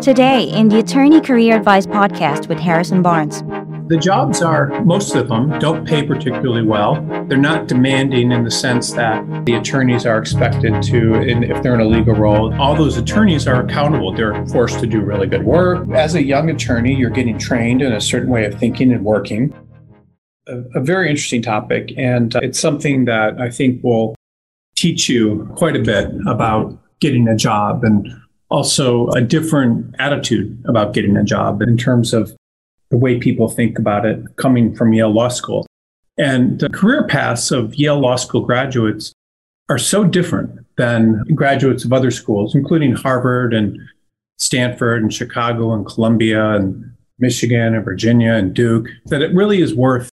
Today, in the Attorney Career Advice podcast with Harrison Barnes. The jobs are, most of them, don't pay particularly well. They're not demanding in the sense that the attorneys are expected to, if they're in a legal role, all those attorneys are accountable. They're forced to do really good work. As a young attorney, you're getting trained in a certain way of thinking and working. A, a very interesting topic, and uh, it's something that I think will teach you quite a bit about getting a job and also a different attitude about getting a job in terms of the way people think about it coming from Yale Law School. And the career paths of Yale Law School graduates are so different than graduates of other schools, including Harvard and Stanford and Chicago and Columbia and Michigan and Virginia and Duke, that it really is worth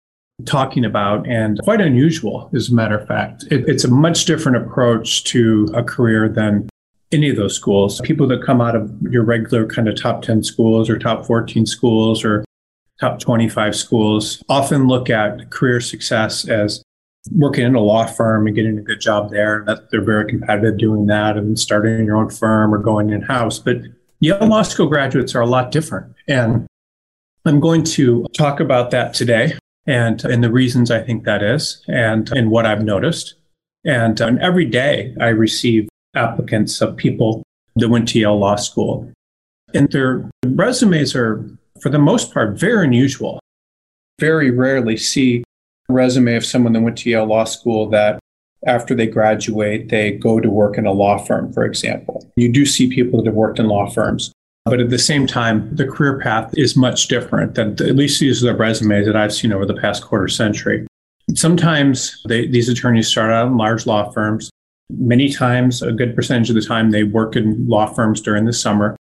talking about and quite unusual, as a matter of fact. It, it's a much different approach to a career than any of those schools. People that come out of your regular kind of top 10 schools or top 14 schools or top 25 schools often look at career success as working in a law firm and getting a good job there. That they're very competitive doing that and starting your own firm or going in house. But Yale Law School graduates are a lot different. And I'm going to talk about that today and, and the reasons I think that is and, and what I've noticed. And, and every day I receive applicants of people that went to Yale Law School. And their resumes are for the most part, very unusual. Very rarely see a resume of someone that went to Yale Law School that after they graduate, they go to work in a law firm, for example. You do see people that have worked in law firms. But at the same time, the career path is much different than at least these are the resumes that I've seen over the past quarter century. Sometimes they, these attorneys start out in large law firms. Many times, a good percentage of the time, they work in law firms during the summer.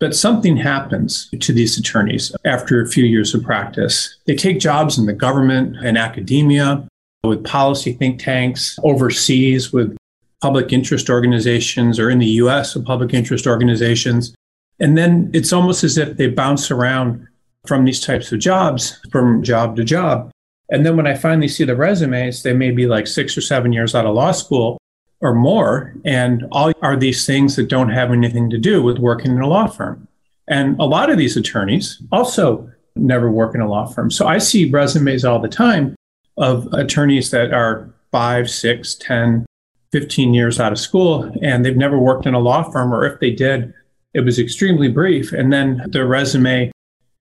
But something happens to these attorneys after a few years of practice. They take jobs in the government and academia, with policy think tanks, overseas with public interest organizations, or in the US with public interest organizations. And then it's almost as if they bounce around from these types of jobs from job to job. And then when I finally see the resumes, they may be like six or seven years out of law school or more. And all are these things that don't have anything to do with working in a law firm. And a lot of these attorneys also never work in a law firm. So I see resumes all the time of attorneys that are five, six, 10, 15 years out of school, and they've never worked in a law firm, or if they did, it was extremely brief. And then their resume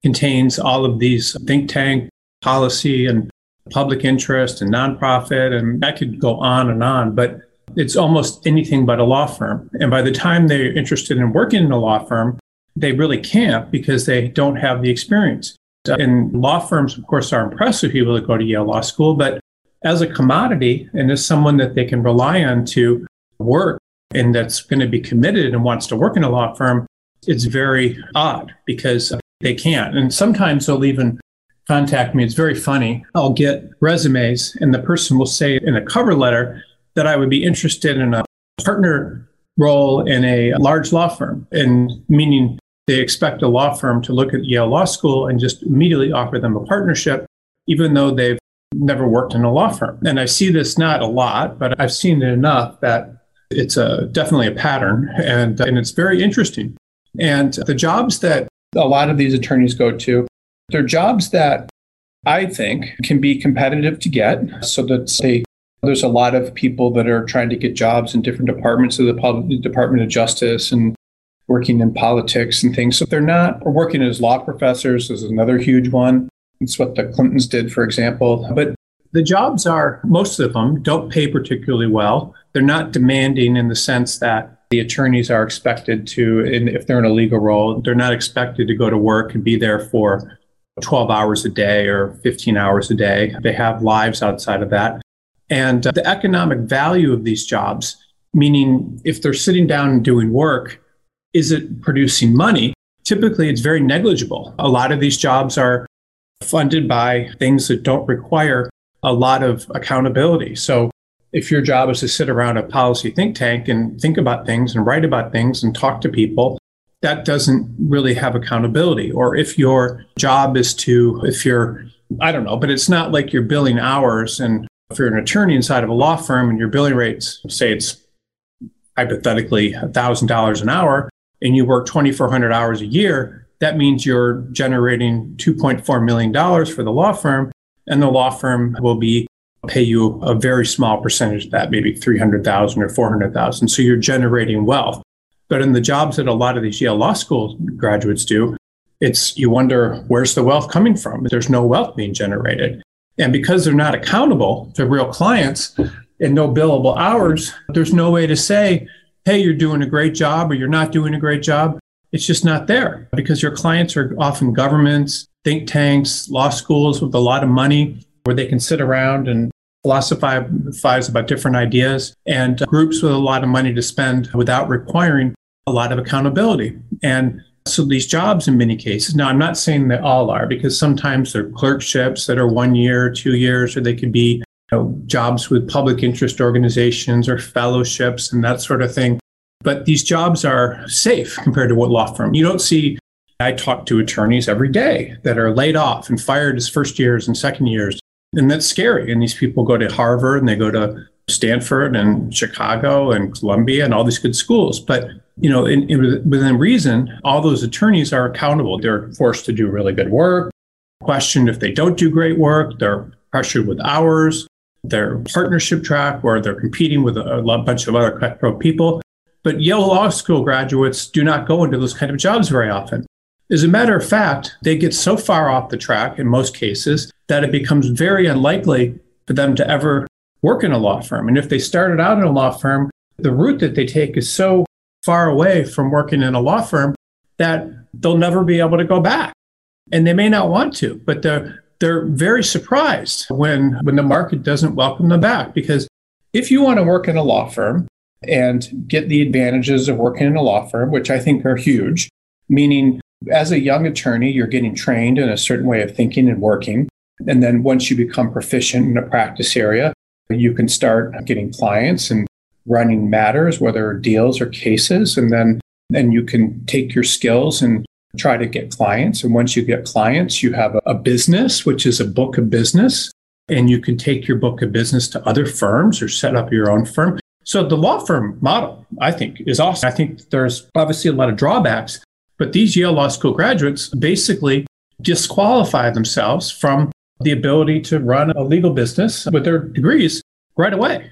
contains all of these think tank policy and public interest and nonprofit, and I could go on and on. But it's almost anything but a law firm. And by the time they're interested in working in a law firm, they really can't because they don't have the experience. And law firms, of course, are impressed with people that go to Yale Law School, but as a commodity and as someone that they can rely on to work and that's going to be committed and wants to work in a law firm, it's very odd because they can't. And sometimes they'll even contact me. It's very funny. I'll get resumes, and the person will say in a cover letter, that I would be interested in a partner role in a large law firm, and meaning they expect a law firm to look at Yale Law School and just immediately offer them a partnership, even though they've never worked in a law firm. And I see this not a lot, but I've seen it enough that it's a, definitely a pattern, and, and it's very interesting. And the jobs that a lot of these attorneys go to, they're jobs that I think can be competitive to get so that they there's a lot of people that are trying to get jobs in different departments of the Department of Justice and working in politics and things. So they're not working as law professors is another huge one. It's what the Clintons did, for example. But the jobs are, most of them don't pay particularly well. They're not demanding in the sense that the attorneys are expected to, if they're in a legal role, they're not expected to go to work and be there for 12 hours a day or 15 hours a day. They have lives outside of that. And uh, the economic value of these jobs, meaning if they're sitting down and doing work, is it producing money? Typically, it's very negligible. A lot of these jobs are funded by things that don't require a lot of accountability. So, if your job is to sit around a policy think tank and think about things and write about things and talk to people, that doesn't really have accountability. Or if your job is to, if you're, I don't know, but it's not like you're billing hours and if you're an attorney inside of a law firm and your billing rates, say it's hypothetically $1,000 an hour and you work 2,400 hours a year, that means you're generating $2.4 million for the law firm, and the law firm will be pay you a very small percentage of that, maybe 300,000 or 400,000. So you're generating wealth. But in the jobs that a lot of these Yale Law School graduates do, it's you wonder where's the wealth coming from? There's no wealth being generated. And because they're not accountable to real clients and no billable hours, there's no way to say, hey, you're doing a great job or you're not doing a great job. It's just not there because your clients are often governments, think tanks, law schools with a lot of money where they can sit around and philosophize about different ideas and groups with a lot of money to spend without requiring a lot of accountability. And so these jobs in many cases, now I'm not saying they all are because sometimes they're clerkships that are one year, two years, or they could be you know, jobs with public interest organizations or fellowships and that sort of thing. But these jobs are safe compared to what law firm. You don't see I talk to attorneys every day that are laid off and fired as first years and second years and that's scary. And these people go to Harvard and they go to Stanford and Chicago and Columbia and all these good schools. But you know, in, in, within reason, all those attorneys are accountable. They're forced to do really good work. Questioned if they don't do great work. They're pressured with hours. They're partnership track where they're competing with a, a bunch of other cutthroat people. But Yale Law School graduates do not go into those kind of jobs very often. As a matter of fact, they get so far off the track in most cases that it becomes very unlikely for them to ever work in a law firm. And if they started out in a law firm, the route that they take is so far away from working in a law firm that they'll never be able to go back. And they may not want to, but they're, they're very surprised when, when the market doesn't welcome them back. Because if you want to work in a law firm and get the advantages of working in a law firm, which I think are huge, meaning as a young attorney, you're getting trained in a certain way of thinking and working. And then once you become proficient in a practice area, you can start getting clients and running matters, whether deals or cases. And then, then you can take your skills and try to get clients. And once you get clients, you have a, business, which is a book of business. And you can take your book of business to other firms or set up your own firm. So the law firm model, I think, is awesome. I think there's obviously a lot of drawbacks, but these Yale Law School graduates basically disqualify themselves from the ability to run a legal business with their degrees right away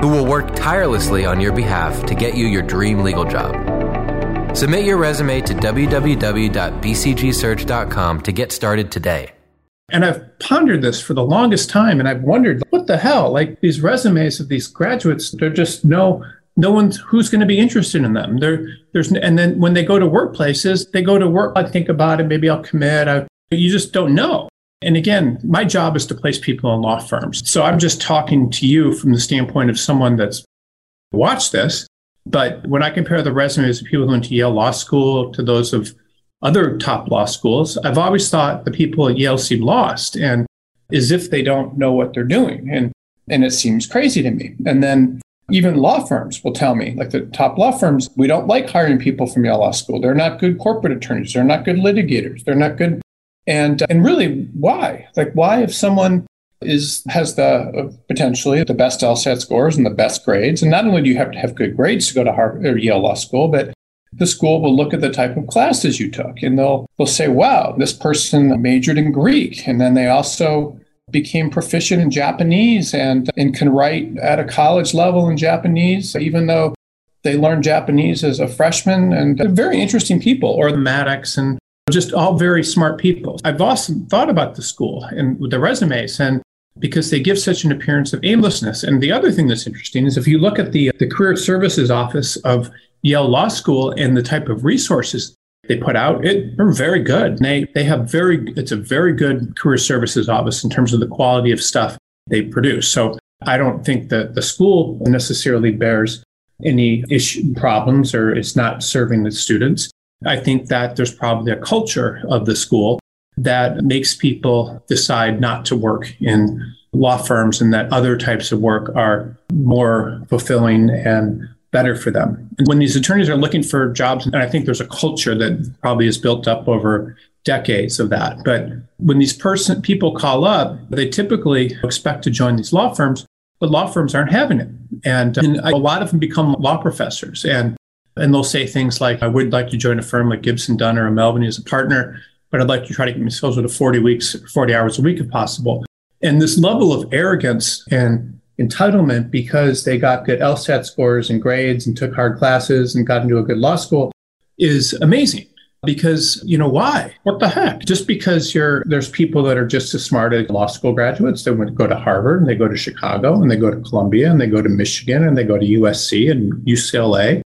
who will work tirelessly on your behalf to get you your dream legal job. Submit your resume to www.bcgsearch.com to get started today. And I've pondered this for the longest time and I've wondered what the hell like these resumes of these graduates they're just no no one's who's going to be interested in them. There there's and then when they go to workplaces, they go to work I think about it, maybe I'll commit. I, you just don't know. And again, my job is to place people in law firms. So I'm just talking to you from the standpoint of someone that's watched this. But when I compare the resumes of people who went to Yale Law School to those of other top law schools, I've always thought the people at Yale seem lost and as if they don't know what they're doing. And and it seems crazy to me. And then even law firms will tell me, like the top law firms, we don't like hiring people from Yale Law School. They're not good corporate attorneys. They're not good litigators. They're not good and and really, why? Like, why if someone is has the uh, potentially the best LSAT scores and the best grades, and not only do you have to have good grades to go to Harvard or Yale Law School, but the school will look at the type of classes you took, and they'll they'll say, "Wow, this person majored in Greek," and then they also became proficient in Japanese and, and can write at a college level in Japanese, even though they learned Japanese as a freshman. And very interesting people, or the Maddox and just all very smart people. I've often thought about the school and the resumes and because they give such an appearance of aimlessness. And the other thing that's interesting is if you look at the, the career services office of Yale Law School and the type of resources they put out, it, they're very good. They, they have very, it's a very good career services office in terms of the quality of stuff they produce. So I don't think that the school necessarily bears any issue problems or it's not serving the students. I think that there's probably a culture of the school that makes people decide not to work in law firms and that other types of work are more fulfilling and better for them. And when these attorneys are looking for jobs, and I think there's a culture that probably is built up over decades of that. But when these person people call up, they typically expect to join these law firms, but law firms aren't having it. And, and a lot of them become law professors and and they'll say things like, I would like to join a firm like Gibson Dunn or Melvin as a partner, but I'd like to try to get myself to 40 weeks, 40 hours a week if possible. And this level of arrogance and entitlement because they got good LSAT scores and grades and took hard classes and got into a good law school is amazing. Because, you know, why? What the heck? Just because you're, there's people that are just as smart as law school graduates. They would go to Harvard and they go to Chicago and they go to Columbia and they go to Michigan and they go to USC and UCLA.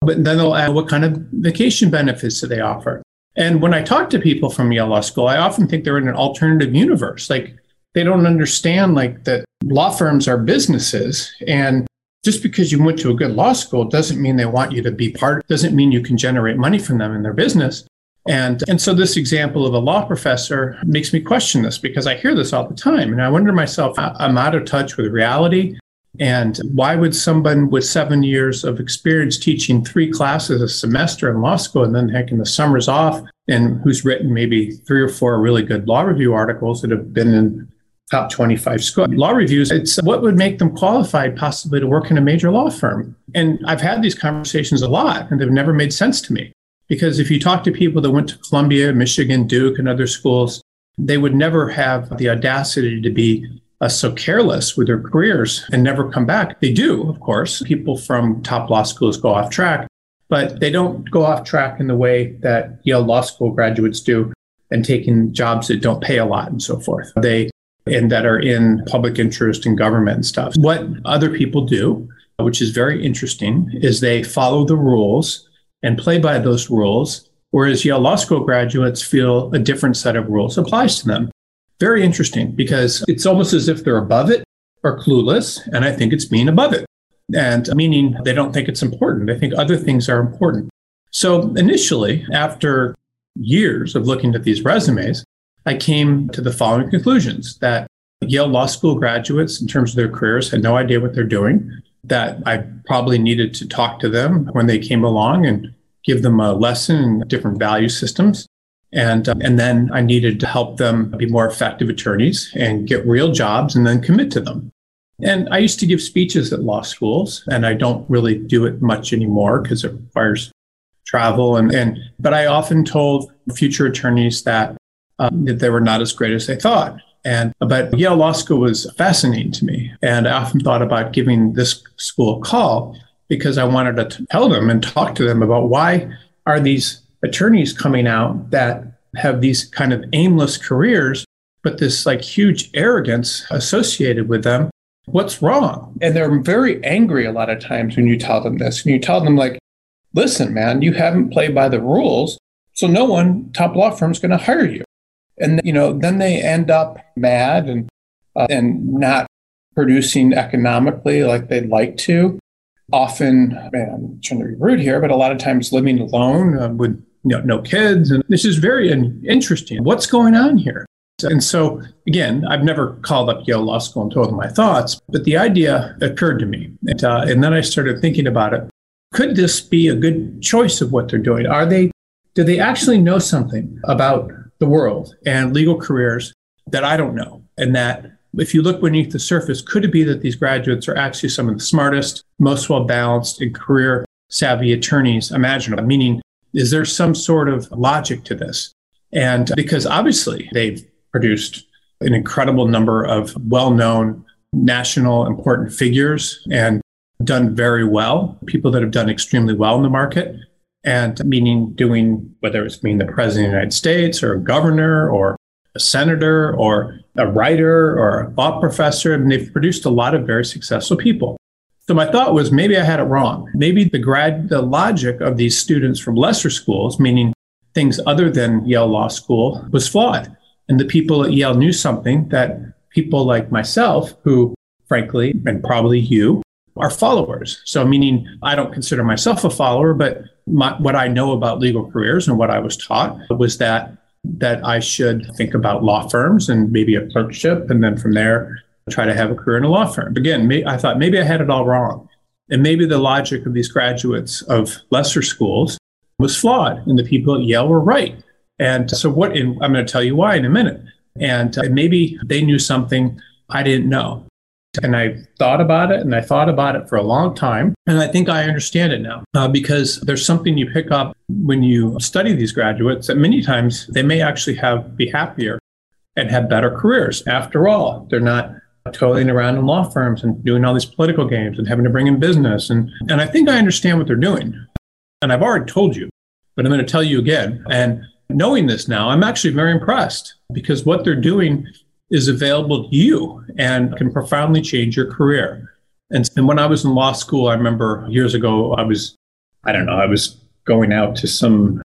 But then they'll add what kind of vacation benefits do they offer? And when I talk to people from Yale Law School, I often think they're in an alternative universe. Like they don't understand like that law firms are businesses and just because you went to a good law school doesn't mean they want you to be part doesn't mean you can generate money from them in their business and and so this example of a law professor makes me question this because i hear this all the time and i wonder myself i'm out of touch with reality and why would someone with seven years of experience teaching three classes a semester in law school and then taking the summers off and who's written maybe three or four really good law review articles that have been in top 25 school law reviews it's what would make them qualified possibly to work in a major law firm? And i've had these conversations a lot and they've never made sense to me. Because if you talk to people that went to columbia michigan duke and other schools they would never have the audacity to be uh, so careless with their careers and never come back they do of course people from top law schools go off track but they don't go off track in the way that yale law school graduates do and taking jobs that don't pay a lot and so forth they and that are in public interest and government and stuff. What other people do, which is very interesting, is they follow the rules and play by those rules, whereas Yale Law School graduates feel a different set of rules applies to them. Very interesting because it's almost as if they're above it or clueless, and I think it's being above it. And meaning they don't think it's important. They think other things are important. So initially, after years of looking at these resumes, I came to the following conclusions that Yale Law School graduates, in terms of their careers, had no idea what they're doing, that I probably needed to talk to them when they came along and give them a lesson in different value systems. And, uh, and then I needed to help them be more effective attorneys and get real jobs and then commit to them. And I used to give speeches at law schools, and I don't really do it much anymore because it requires travel. And, and but I often told future attorneys that um, that they were not as great as they thought. And but Yale Law School was fascinating to me, and I often thought about giving this school a call because I wanted to tell them and talk to them about why are these attorneys coming out that have these kind of aimless careers, but this like huge arrogance associated with them. What's wrong? And they're very angry a lot of times when you tell them this. And you tell them, like, listen, man, you haven't played by the rules. So no one, top law firm, is going to hire you and you know then they end up mad and uh, and not producing economically like they'd like to often man, i'm trying to be rude here but a lot of times living alone uh, with know, no kids. And this is very interesting. What's going on here? And so again i've never called up yale law school and told them my thoughts but the idea occurred to me. And, uh, and then i started thinking about it. Could this be a good choice of what they're doing? Are they do they actually know something about the world and legal careers that I don't know. And that if you look beneath the surface, could it be that these graduates are actually some of the smartest, most well balanced, and career savvy attorneys imaginable? Meaning, is there some sort of logic to this? And because obviously they've produced an incredible number of well known national important figures and done very well, people that have done extremely well in the market and meaning doing whether it's being the president of the United States or a governor or a senator or a writer or a law professor. I mean, they've produced a lot of very successful people. So my thought was maybe I had it wrong. Maybe the grad, the logic of these students from lesser schools, meaning things other than Yale Law School, was flawed. And the people at Yale knew something that people like myself, who frankly, and probably you, are followers. So, meaning I don't consider myself a follower, but my, what I know about legal careers and what I was taught was that that I should think about law firms and maybe a clerkship, and then from there try to have a career in a law firm. Again, may, I thought maybe I had it all wrong, and maybe the logic of these graduates of lesser schools was flawed, and the people at Yale were right. And so, what? I'm going to tell you why in a minute. And uh, maybe they knew something I didn't know. And I thought about it and I thought about it for a long time. And I think I understand it now uh, because there's something you pick up when you study these graduates that many times they may actually have be happier and have better careers. After all, they're not toiling around in law firms and doing all these political games and having to bring in business. And, and I think I understand what they're doing. And I've already told you, but I'm going to tell you again. And knowing this now, I'm actually very impressed because what they're doing is available to you and can profoundly change your career. And, and when I was in law school, I remember years ago, I was, I don't know, I was going out to some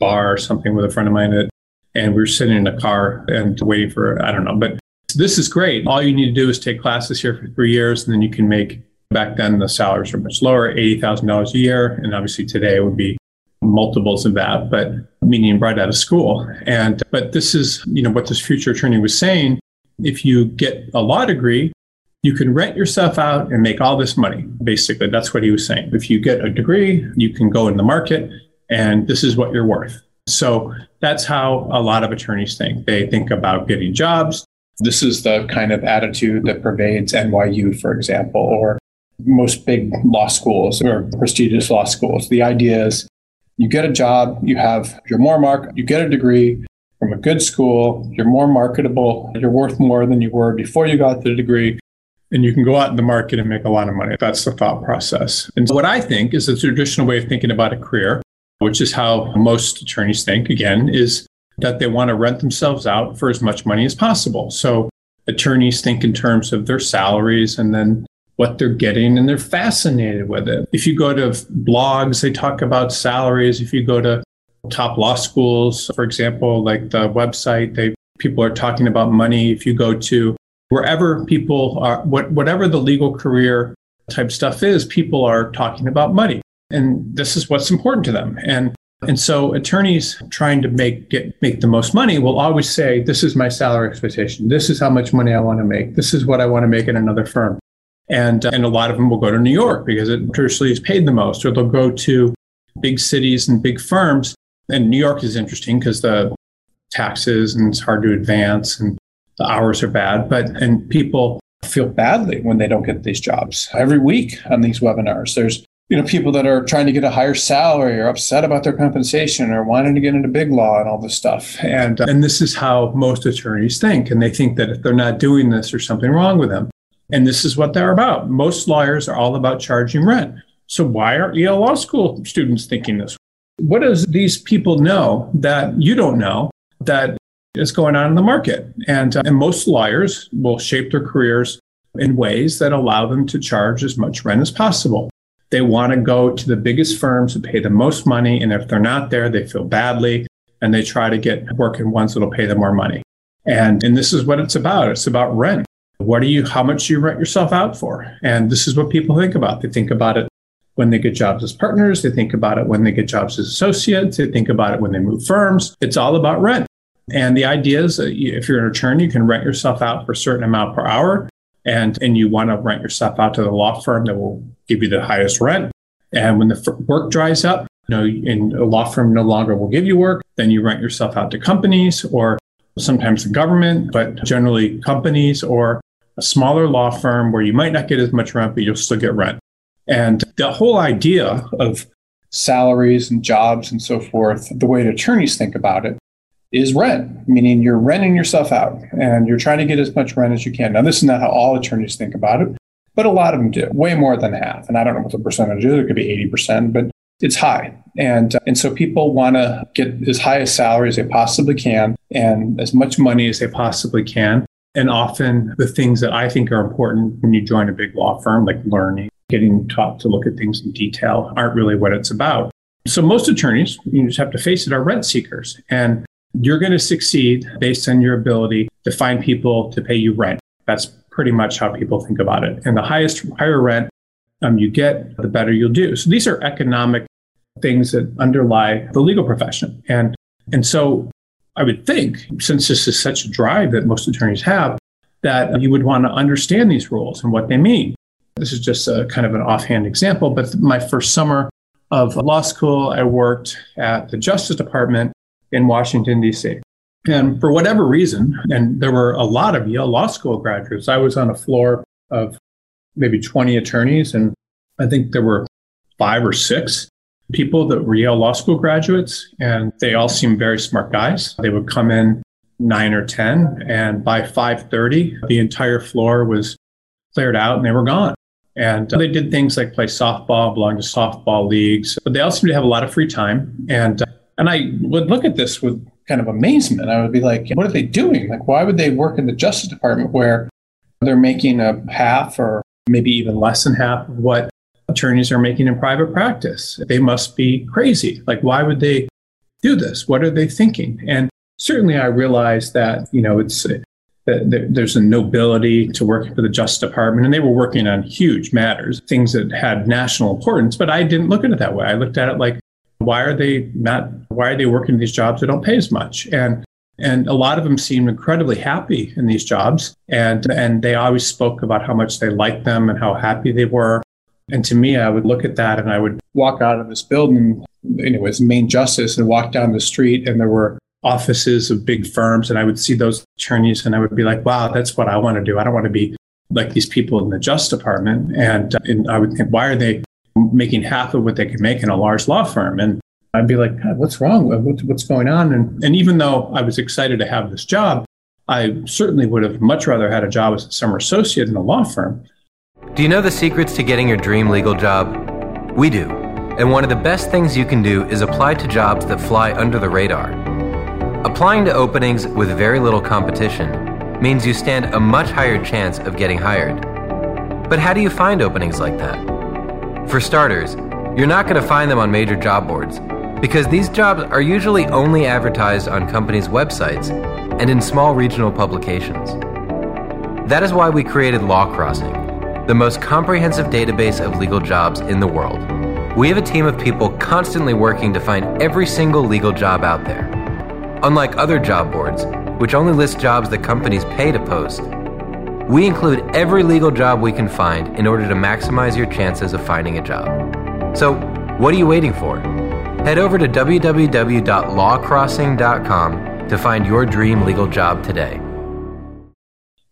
bar or something with a friend of mine, that, and we were sitting in a car and waiting for, I don't know, but this is great. All you need to do is take classes here for three years, and then you can make, back then the salaries were much lower, $80,000 a year. And obviously today it would be multiples of that, but meaning right out of school. And but this is, you know, what this future attorney was saying. If you get a law degree, you can rent yourself out and make all this money. Basically, that's what he was saying. If you get a degree, you can go in the market and this is what you're worth. So that's how a lot of attorneys think. They think about getting jobs. This is the kind of attitude that pervades NYU, for example, or most big law schools or prestigious law schools. The idea is you get a job, you have, you're more mark, you get a degree from a good school, you're more marketable, you're worth more than you were before you got the degree, and you can go out in the market and make a lot of money. That's the thought process. And what I think is a traditional way of thinking about a career, which is how most attorneys think, again, is that they want to rent themselves out for as much money as possible. So attorneys think in terms of their salaries and then what they're getting and they're fascinated with it. If you go to blogs, they talk about salaries. If you go to top law schools, for example, like the website, they people are talking about money. If you go to wherever people are, what, whatever the legal career type stuff is, people are talking about money. And this is what's important to them. And and so attorneys trying to make get make the most money will always say, this is my salary expectation. This is how much money I want to make. This is what I want to make in another firm. And, uh, and a lot of them will go to New York because it traditionally is paid the most, or they'll go to big cities and big firms. And New York is interesting because the taxes and it's hard to advance and the hours are bad. But, and people feel badly when they don't get these jobs. Every week on these webinars, there's you know people that are trying to get a higher salary or upset about their compensation or wanting to get into big law and all this stuff and uh, and this is how most attorneys think and they think that if they're not doing this there's something wrong with them and this is what they're about. Most lawyers are all about charging rent. So why aren't Yale Law School students thinking this? What does these people know that you don't know that is going on in the market? And, uh, and most lawyers will shape their careers in ways that allow them to charge as much rent as possible. They want to go to the biggest firms that pay the most money. And if they're not there, they feel badly and they try to get work in ones that'll pay them more money. And, and this is what it's about. It's about rent. What are you, how much do you rent yourself out for? And this is what people think about. They think about it when they get jobs as partners. They think about it when they get jobs as associates. They think about it when they move firms. It's all about rent. And the idea is that if you're an attorney, you can rent yourself out for a certain amount per hour. And, and you want to rent yourself out to the law firm that will give you the highest rent. And when the work dries up, you know, and a law firm no longer will give you work, then you rent yourself out to companies or sometimes the government, but generally companies or a smaller law firm where you might not get as much rent, but you'll still get rent. And the whole idea of salaries and jobs and so forth, the way attorneys think about it is rent, meaning you're renting yourself out and you're trying to get as much rent as you can. Now, this is not how all attorneys think about it, but a lot of them do, way more than half. And I don't know what the percentage is, it could be 80%, but it's high. And, uh, and so people want to get as high a salary as they possibly can and as much money as they possibly can. And often the things that I think are important when you join a big law firm, like learning, getting taught to look at things in detail, aren't really what it's about. So most attorneys, you just have to face it, are rent seekers. And you're going to succeed based on your ability to find people to pay you rent. That's pretty much how people think about it. And the highest, higher rent um, you get, the better you'll do. So these are economic things that underlie the legal profession. And, and so I would think, since this is such a drive that most attorneys have, that you would want to understand these rules and what they mean. This is just a kind of an offhand example, but my first summer of law school, I worked at the Justice Department in Washington, D.C. And for whatever reason, and there were a lot of Yale Law School graduates, I was on a floor of maybe 20 attorneys, and I think there were five or six people that were Yale Law School graduates, and they all seemed very smart guys. They would come in nine or 10, and by 5:30, the entire floor was cleared out and they were gone. And they did things like play softball, belong to softball leagues, but they all seemed to have a lot of free time. And and I would look at this with kind of amazement. I would be like, what are they doing? Like, why would they work in the Justice Department where they're making a half or maybe even less than half of what attorneys are making in private practice. They must be crazy. Like, why would they do this? What are they thinking? And certainly I realized that, you know, it's uh, that there's a nobility to working for the Justice Department, and they were working on huge matters, things that had national importance. But I didn't look at it that way. I looked at it like, why are they not? Why are they working these jobs that don't pay as much? And and a lot of them seemed incredibly happy in these jobs, and and they always spoke about how much they liked them and how happy they were. And to me, I would look at that and I would walk out of this building, anyways, main justice, and walk down the street, and there were offices of big firms, and I would see those attorneys, and I would be like, wow, that's what I want to do. I don't want to be like these people in the Justice Department. And, and I would think, why are they making half of what they could make in a large law firm? And I'd be like, God, what's wrong? What's, what's going on? And, and even though I was excited to have this job, I certainly would have much rather had a job as a summer associate in a law firm. Do you know the secrets to getting your dream legal job? We do. And one of the best things you can do is apply to jobs that fly under the radar. Applying to openings with very little competition means you stand a much higher chance of getting hired. But how do you find openings like that? For starters, you're not going to find them on major job boards because these jobs are usually only advertised on companies' websites and in small regional publications. That is why we created Law Crossing, the most comprehensive database of legal jobs in the world. We have a team of people constantly working to find every single legal job out there. Unlike other job boards, which only list jobs that companies pay to post, we include every legal job we can find in order to maximize your chances of finding a job. So, what are you waiting for? Head over to www.lawcrossing.com to find your dream legal job today.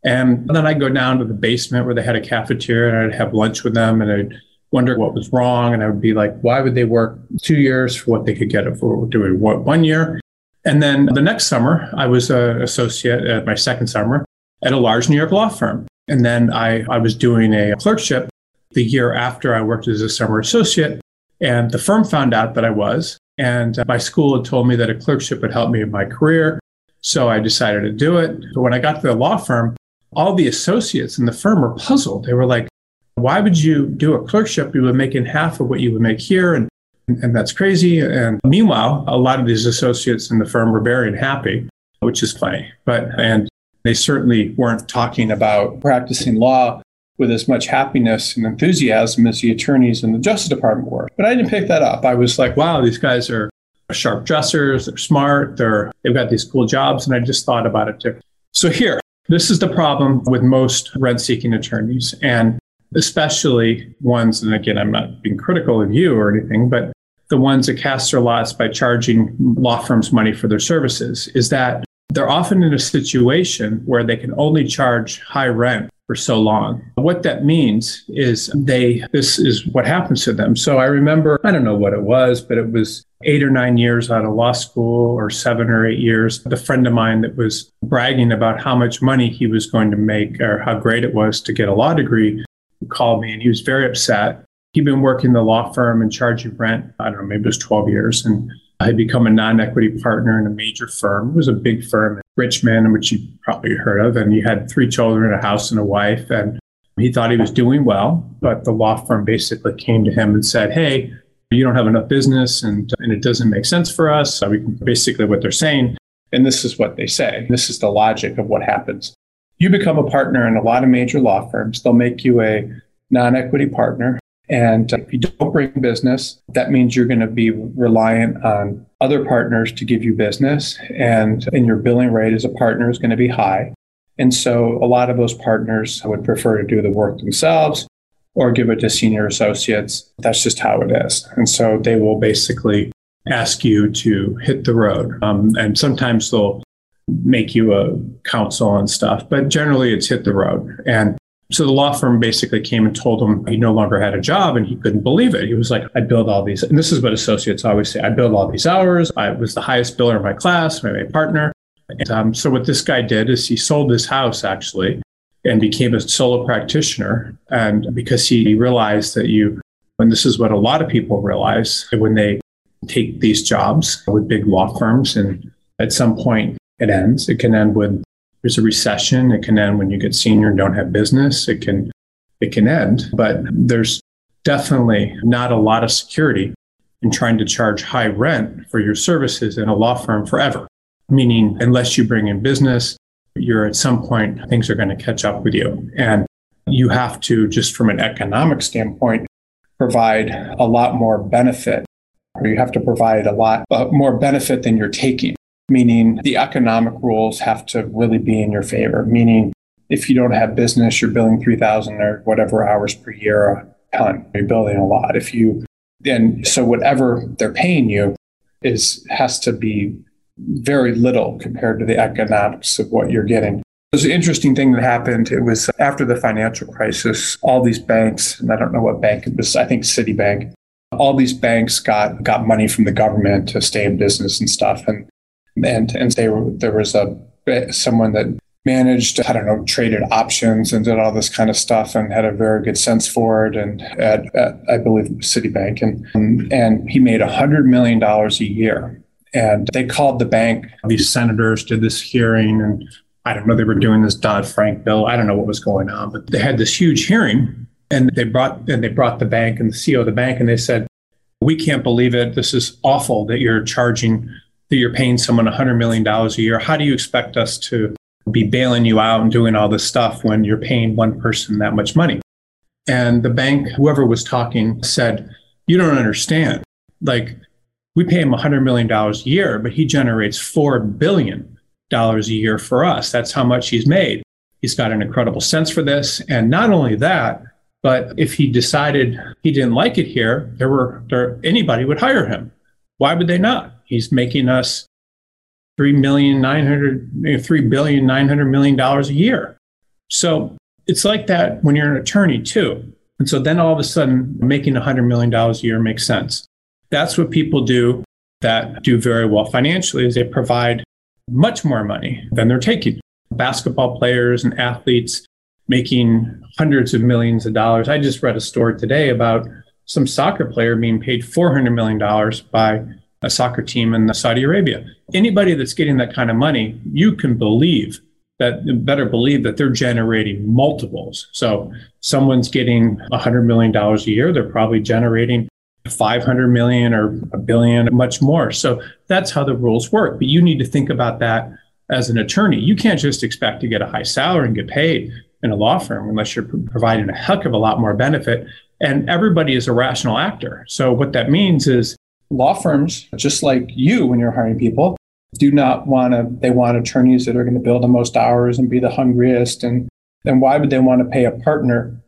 And then I'd go down to the basement where they had a cafeteria and I'd have lunch with them and I'd wonder what was wrong. And I would be like, why would they work two years for what they could get it for doing what one year? And then the next summer, I was an associate at my second summer at a large New York law firm. And then I, I was doing a clerkship the year after I worked as a summer associate. And the firm found out that I was. And uh, my school had told me that a clerkship would help me in my career. So I decided to do it. But when I got to the law firm, all the associates in the firm were puzzled. They were like, why would you do a clerkship? You would make in half of what you would make here. And, and that's crazy. And meanwhile, a lot of these associates in the firm were very unhappy, which is funny. But, and they certainly weren't talking about practicing law with as much happiness and enthusiasm as the attorneys in the Justice Department were. But I didn't pick that up. I was like, wow, these guys are sharp dressers, they're smart, they're they've got these cool jobs, and I just thought about it too. So here, this is the problem with most rent seeking attorneys, and especially ones, and again, I'm not being critical of you or anything, but the ones that cast their lots by charging law firms money for their services is that they're often in a situation where they can only charge high rent for so long. What that means is they, this is what happens to them. So I remember, I don't know what it was, but it was eight or nine years out of law school or seven or eight years. A friend of mine that was bragging about how much money he was going to make or how great it was to get a law degree called me and he was very upset. He'd been working the law firm and charging rent, I don't know, maybe it was 12 years. And I had become a non equity partner in a major firm. It was a big firm Richmond, which you probably heard of. And he had three children, a house, and a wife. And he thought he was doing well. But the law firm basically came to him and said, Hey, you don't have enough business and, and it doesn't make sense for us. So we basically what they're saying. And this is what they say. This is the logic of what happens. You become a partner in a lot of major law firms. They'll make you a non equity partner. And if you don't bring business, that means you're going to be reliant on other partners to give you business. And, and your billing rate as a partner is going to be high. And so a lot of those partners would prefer to do the work themselves or give it to senior associates. That's just how it is. And so they will basically ask you to hit the road. Um, and sometimes they'll make you a counsel and stuff, but generally it's hit the road. And so the law firm basically came and told him he no longer had a job and he couldn't believe it. He was like, I build all these, and this is what associates always say I build all these hours. I was the highest biller in my class, my partner. And, um, so what this guy did is he sold his house actually and became a solo practitioner. And because he realized that you, and this is what a lot of people realize when they take these jobs with big law firms, and at some point it ends. It can end with there's a recession. It can end when you get senior and don't have business. It can it can end, but there's definitely not a lot of security in trying to charge high rent for your services in a law firm forever. Meaning, unless you bring in business, you're at some point things are going to catch up with you, and you have to just from an economic standpoint provide a lot more benefit, or you have to provide a lot uh, more benefit than you're taking meaning the economic rules have to really be in your favor, meaning if you don't have business, you're billing 3,000 or whatever hours per year a ton. You're building a lot. If you, then, so whatever they're paying you is, has to be very little compared to the economics of what you're getting. Was an interesting thing that happened. It was after the financial crisis, all these banks, and I don't know what bank it was, I think Citibank, all these banks got, got money from the government to stay in business and stuff. And and and were, there was a someone that managed I don't know traded options and did all this kind of stuff and had a very good sense for it and at, at I believe Citibank. And and he made a hundred million dollars a year. And they called the bank. These senators did this hearing and I don't know they were doing this Dodd Frank bill. I don't know what was going on but they had this huge hearing and they brought and they brought the bank and the CEO of the bank and they said we can't believe it. This is awful that you're charging that you're paying someone $100 million a year, how do you expect us to be bailing you out and doing all this stuff when you're paying one person that much money? And the bank, whoever was talking, said, You don't understand. Like, we pay him $100 million a year, but he generates $4 billion a year for us. That's how much he's made. He's got an incredible sense for this. And not only that, but if he decided he didn't like it here, there were there, anybody would hire him. Why would they not? He's making us three million nine hundred, three billion nine hundred million dollars a year. So it's like that when you're an attorney too. And so then all of a sudden, making a hundred million dollars a year makes sense. That's what people do that do very well financially is they provide much more money than they're taking. Basketball players and athletes making hundreds of millions of dollars. I just read a story today about some soccer player being paid $400 million by a soccer team in Saudi Arabia. Anybody that's getting that kind of money, you can believe that better believe that they're generating multiples. So someone's getting $100 million a year, they're probably generating 500 million or a billion, much more. So that's how the rules work. But you need to think about that as an attorney. You can't just expect to get a high salary and get paid in a law firm unless you're providing a heck of a lot more benefit and everybody is a rational actor. So what that means is law firms, just like you when you're hiring people, do not want to, they want attorneys that are going to bill the most hours and be the hungriest. And then why would they want to pay a partner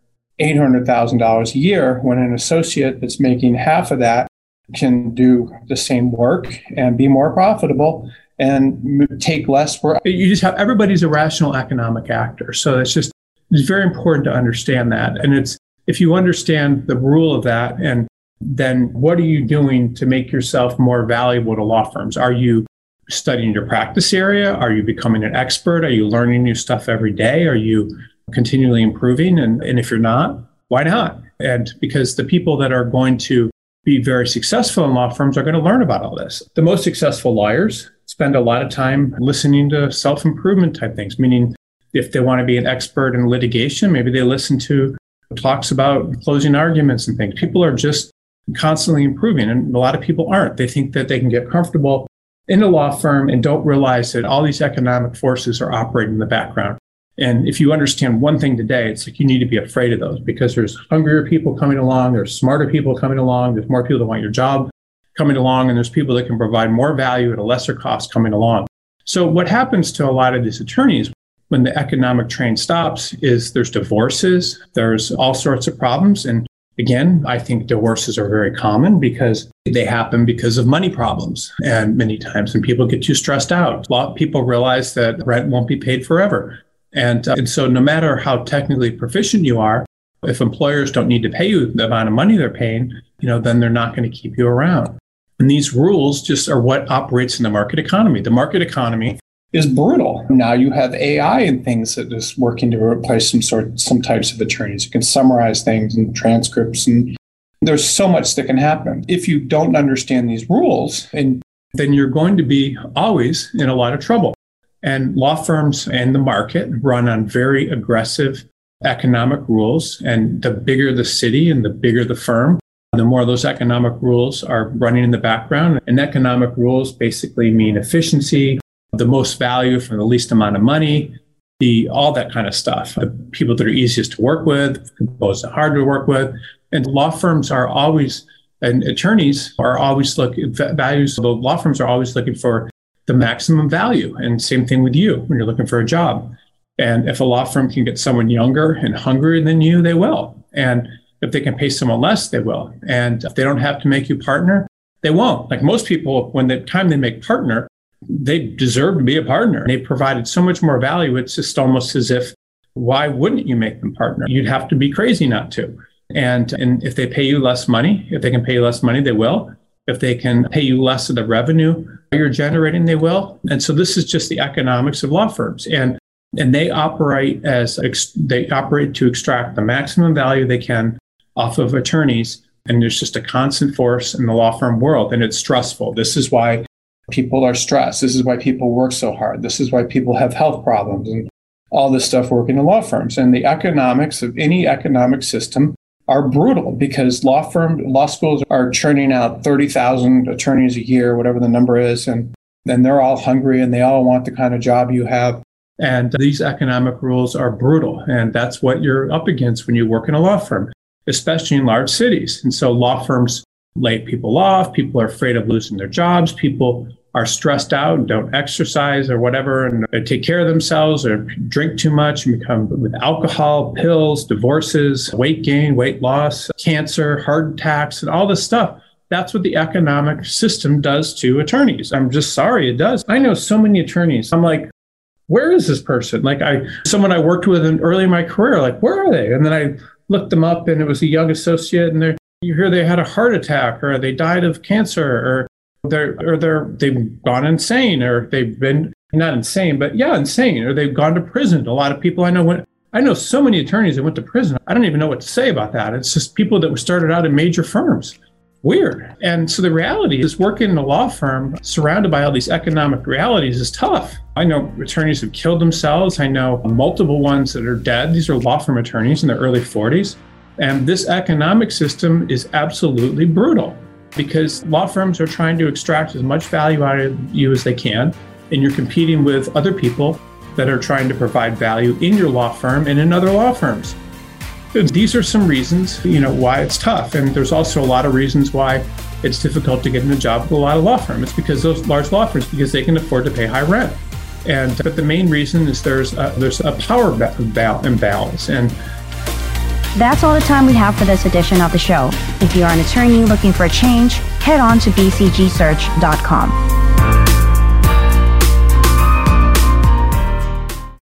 $800,000 a year when an associate that's making half of that can do the same work and be more profitable and take less work? You just have everybody's a rational economic actor. So it's just, it's very important to understand that. And it's, if you understand the rule of that, and then what are you doing to make yourself more valuable to law firms? Are you studying your practice area? Are you becoming an expert? Are you learning new stuff every day? Are you continually improving? And, and if you're not, why not? And because the people that are going to be very successful in law firms are going to learn about all this. The most successful lawyers spend a lot of time listening to self improvement type things, meaning if they want to be an expert in litigation, maybe they listen to talks about closing arguments and things. People are just constantly improving, and a lot of people aren't. They think that they can get comfortable in a law firm and don't realize that all these economic forces are operating in the background. And if you understand one thing today, it's like you need to be afraid of those because there's hungrier people coming along, there's smarter people coming along, there's more people that want your job coming along, and there's people that can provide more value at a lesser cost coming along. So, what happens to a lot of these attorneys when the economic train stops is there's divorces, there's all sorts of problems. And again, I think divorces are very common because they happen because of money problems. And many times when people get too stressed out, a lot of people realize that rent won't be paid forever. And, uh, and so, no matter how technically proficient you are, if employers don't need to pay you the amount of money they're paying, you know, then they're not going to keep you around. And these rules just are what operates in the market economy. The market economy is brutal. Now you have AI and things that is working to replace some sort some types of attorneys. You can summarize things and transcripts and there's so much that can happen. If you don't understand these rules, and then you're going to be always in a lot of trouble. And law firms and the market run on very aggressive economic rules. And the bigger the city and the bigger the firm, the more those economic rules are running in the background. And economic rules basically mean efficiency, the most value for the least amount of money, the all that kind of stuff. The people that are easiest to work with, opposed to hard to work with. And law firms are always and attorneys are always looking values. The law firms are always looking for the maximum value. And same thing with you when you're looking for a job. And if a law firm can get someone younger and hungrier than you, they will. And if they can pay someone less, they will. And if they don't have to make you partner, they won't. Like most people, when the time they make partner, they deserve to be a partner. They provided so much more value. It's just almost as if, why wouldn't you make them partner? You'd have to be crazy not to. And, and if they pay you less money, if they can pay you less money, they will. If they can pay you less of the revenue you're generating, they will. And so this is just the economics of law firms. And and they operate as they operate to extract the maximum value they can off of attorneys and there's just a constant force in the law firm world and it's stressful this is why people are stressed. This is why people work so hard. This is why people have health problems and all this stuff working in law firms. And the economics of any economic system are brutal because law firm law schools are churning out 30,000 attorneys a year, whatever the number is, and then they're all hungry and they all want the kind of job you have. And these economic rules are brutal. And that's what you're up against when you work in a law firm, especially in large cities. And so law firms lay people off. People are afraid of losing their jobs. People are stressed out and don't exercise or whatever and take care of themselves or drink too much and become with alcohol, pills, divorces, weight gain, weight loss, cancer, heart attacks, and all this stuff. That's what the economic system does to attorneys. I'm just sorry it does. I know so many attorneys. I'm like, where is this person? Like I someone I worked with in early in my career, like, where are they? And then I looked them up and it was a young associate and they you hear they had a heart attack or they died of cancer or they're or they're they've gone insane or they've been not insane, but yeah, insane, or they've gone to prison. A lot of people I know went. I know so many attorneys that went to prison. I don't even know what to say about that. It's just people that were started out in major firms. Weird. And so the reality is working in a law firm surrounded by all these economic realities is tough. I know attorneys have killed themselves. I know multiple ones that are dead. These are law firm attorneys in their early 40s. And this economic system is absolutely brutal because law firms are trying to extract as much value out of you as they can, and you're competing with other people that are trying to provide value in your law firm and in other law firms. These are some reasons, you know, why it's tough, and there's also a lot of reasons why it's difficult to get in a job with a lot of law firms. It's because those large law firms because they can afford to pay high rent. And but the main reason is there's a, there's a power imbalance, and that's all the time we have for this edition of the show. If you're an attorney looking for a change, head on to bcgsearch.com.